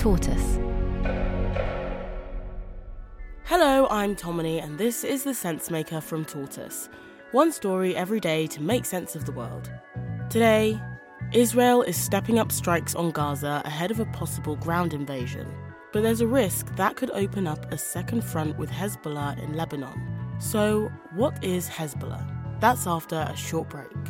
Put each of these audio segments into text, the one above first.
Tortoise. Hello, I'm Tomini, and this is The Sense Maker from Tortoise. One story every day to make sense of the world. Today, Israel is stepping up strikes on Gaza ahead of a possible ground invasion. But there's a risk that could open up a second front with Hezbollah in Lebanon. So, what is Hezbollah? That's after a short break.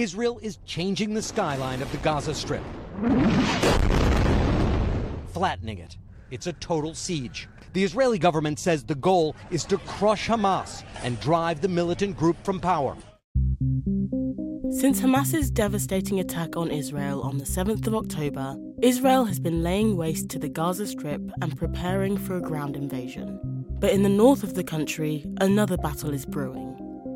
Israel is changing the skyline of the Gaza Strip. Flattening it. It's a total siege. The Israeli government says the goal is to crush Hamas and drive the militant group from power. Since Hamas's devastating attack on Israel on the 7th of October, Israel has been laying waste to the Gaza Strip and preparing for a ground invasion. But in the north of the country, another battle is brewing.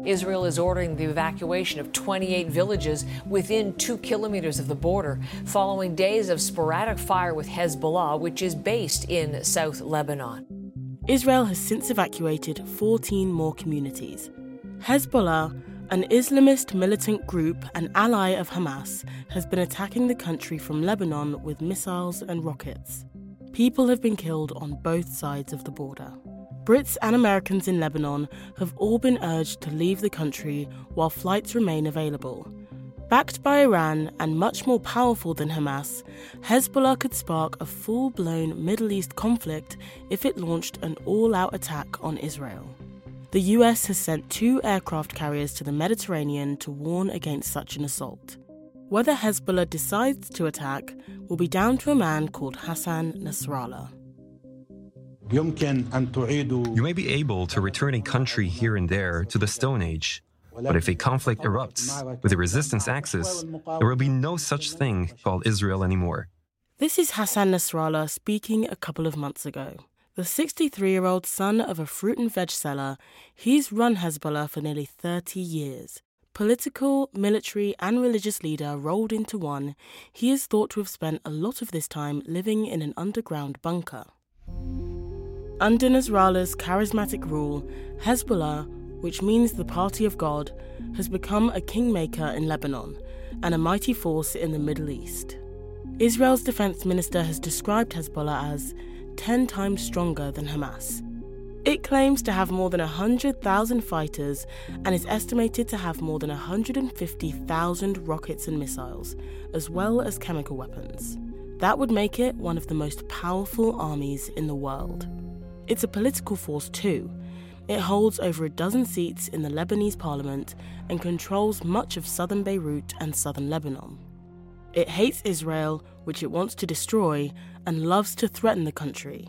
Israel is ordering the evacuation of 28 villages within two kilometers of the border, following days of sporadic fire with Hezbollah, which is based in South Lebanon. Israel has since evacuated 14 more communities. Hezbollah, an Islamist militant group and ally of Hamas, has been attacking the country from Lebanon with missiles and rockets. People have been killed on both sides of the border. Brits and Americans in Lebanon have all been urged to leave the country while flights remain available. Backed by Iran and much more powerful than Hamas, Hezbollah could spark a full blown Middle East conflict if it launched an all out attack on Israel. The US has sent two aircraft carriers to the Mediterranean to warn against such an assault. Whether Hezbollah decides to attack will be down to a man called Hassan Nasrallah. You may be able to return a country here and there to the Stone Age, but if a conflict erupts with a resistance axis, there will be no such thing called Israel anymore. This is Hassan Nasrallah speaking a couple of months ago. The 63 year old son of a fruit and veg seller, he's run Hezbollah for nearly 30 years. Political, military, and religious leader rolled into one, he is thought to have spent a lot of this time living in an underground bunker. Under Nasrallah's charismatic rule, Hezbollah, which means the Party of God, has become a kingmaker in Lebanon and a mighty force in the Middle East. Israel's defense minister has described Hezbollah as 10 times stronger than Hamas. It claims to have more than 100,000 fighters and is estimated to have more than 150,000 rockets and missiles, as well as chemical weapons. That would make it one of the most powerful armies in the world. It's a political force too. It holds over a dozen seats in the Lebanese parliament and controls much of southern Beirut and southern Lebanon. It hates Israel, which it wants to destroy, and loves to threaten the country.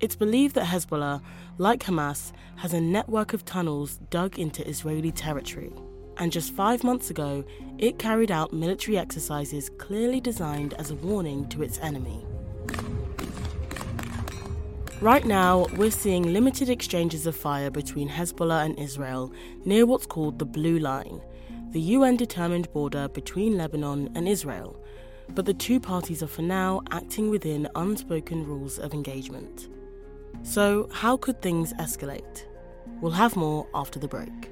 It's believed that Hezbollah, like Hamas, has a network of tunnels dug into Israeli territory. And just five months ago, it carried out military exercises clearly designed as a warning to its enemy. Right now, we're seeing limited exchanges of fire between Hezbollah and Israel near what's called the Blue Line, the UN determined border between Lebanon and Israel. But the two parties are for now acting within unspoken rules of engagement. So, how could things escalate? We'll have more after the break.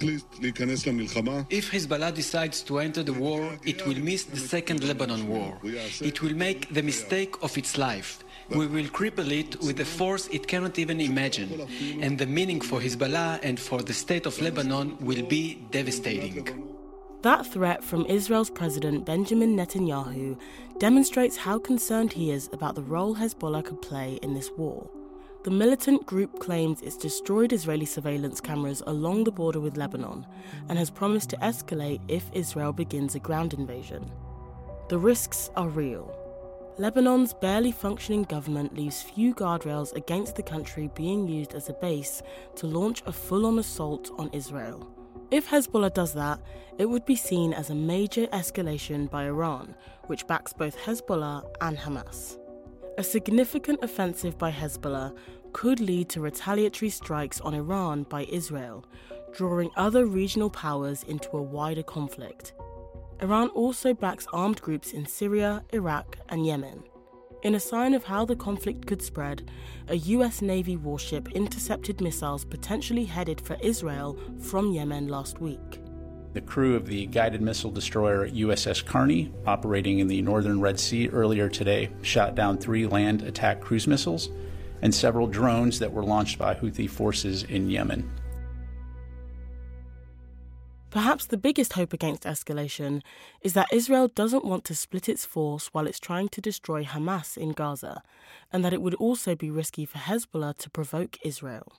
If Hezbollah decides to enter the war, it will miss the second Lebanon war. It will make the mistake of its life. We will cripple it with a force it cannot even imagine. And the meaning for Hezbollah and for the state of Lebanon will be devastating. That threat from Israel's President Benjamin Netanyahu demonstrates how concerned he is about the role Hezbollah could play in this war. The militant group claims it's destroyed Israeli surveillance cameras along the border with Lebanon and has promised to escalate if Israel begins a ground invasion. The risks are real. Lebanon's barely functioning government leaves few guardrails against the country being used as a base to launch a full on assault on Israel. If Hezbollah does that, it would be seen as a major escalation by Iran, which backs both Hezbollah and Hamas. A significant offensive by Hezbollah could lead to retaliatory strikes on Iran by Israel, drawing other regional powers into a wider conflict. Iran also backs armed groups in Syria, Iraq, and Yemen. In a sign of how the conflict could spread, a US Navy warship intercepted missiles potentially headed for Israel from Yemen last week. The crew of the guided missile destroyer USS Carney, operating in the northern Red Sea earlier today, shot down three land attack cruise missiles and several drones that were launched by Houthi forces in Yemen. Perhaps the biggest hope against escalation is that Israel doesn't want to split its force while it's trying to destroy Hamas in Gaza, and that it would also be risky for Hezbollah to provoke Israel.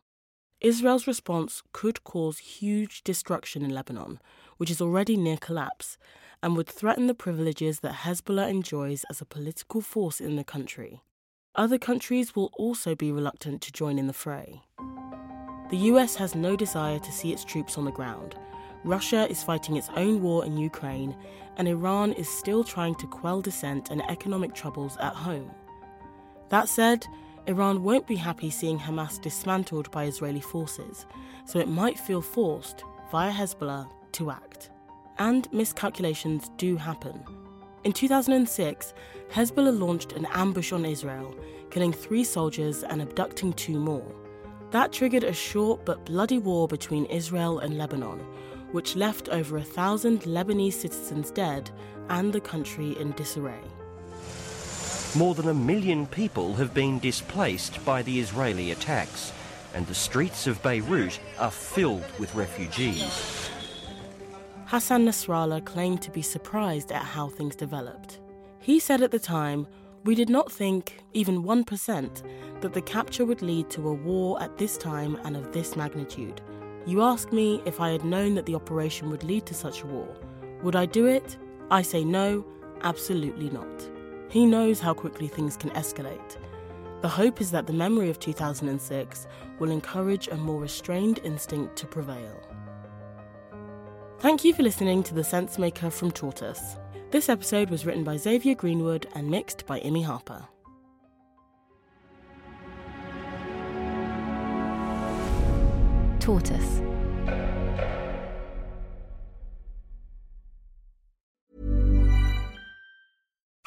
Israel's response could cause huge destruction in Lebanon, which is already near collapse, and would threaten the privileges that Hezbollah enjoys as a political force in the country. Other countries will also be reluctant to join in the fray. The US has no desire to see its troops on the ground Russia is fighting its own war in Ukraine, and Iran is still trying to quell dissent and economic troubles at home. That said, Iran won't be happy seeing Hamas dismantled by Israeli forces, so it might feel forced, via Hezbollah, to act. And miscalculations do happen. In 2006, Hezbollah launched an ambush on Israel, killing three soldiers and abducting two more. That triggered a short but bloody war between Israel and Lebanon, which left over a thousand Lebanese citizens dead and the country in disarray. More than a million people have been displaced by the Israeli attacks, and the streets of Beirut are filled with refugees. Hassan Nasrallah claimed to be surprised at how things developed. He said at the time, We did not think, even 1%, that the capture would lead to a war at this time and of this magnitude. You ask me if I had known that the operation would lead to such a war. Would I do it? I say no, absolutely not. He knows how quickly things can escalate. The hope is that the memory of 2006 will encourage a more restrained instinct to prevail. Thank you for listening to The Sensemaker from Tortoise. This episode was written by Xavier Greenwood and mixed by Imy Harper. tortoise.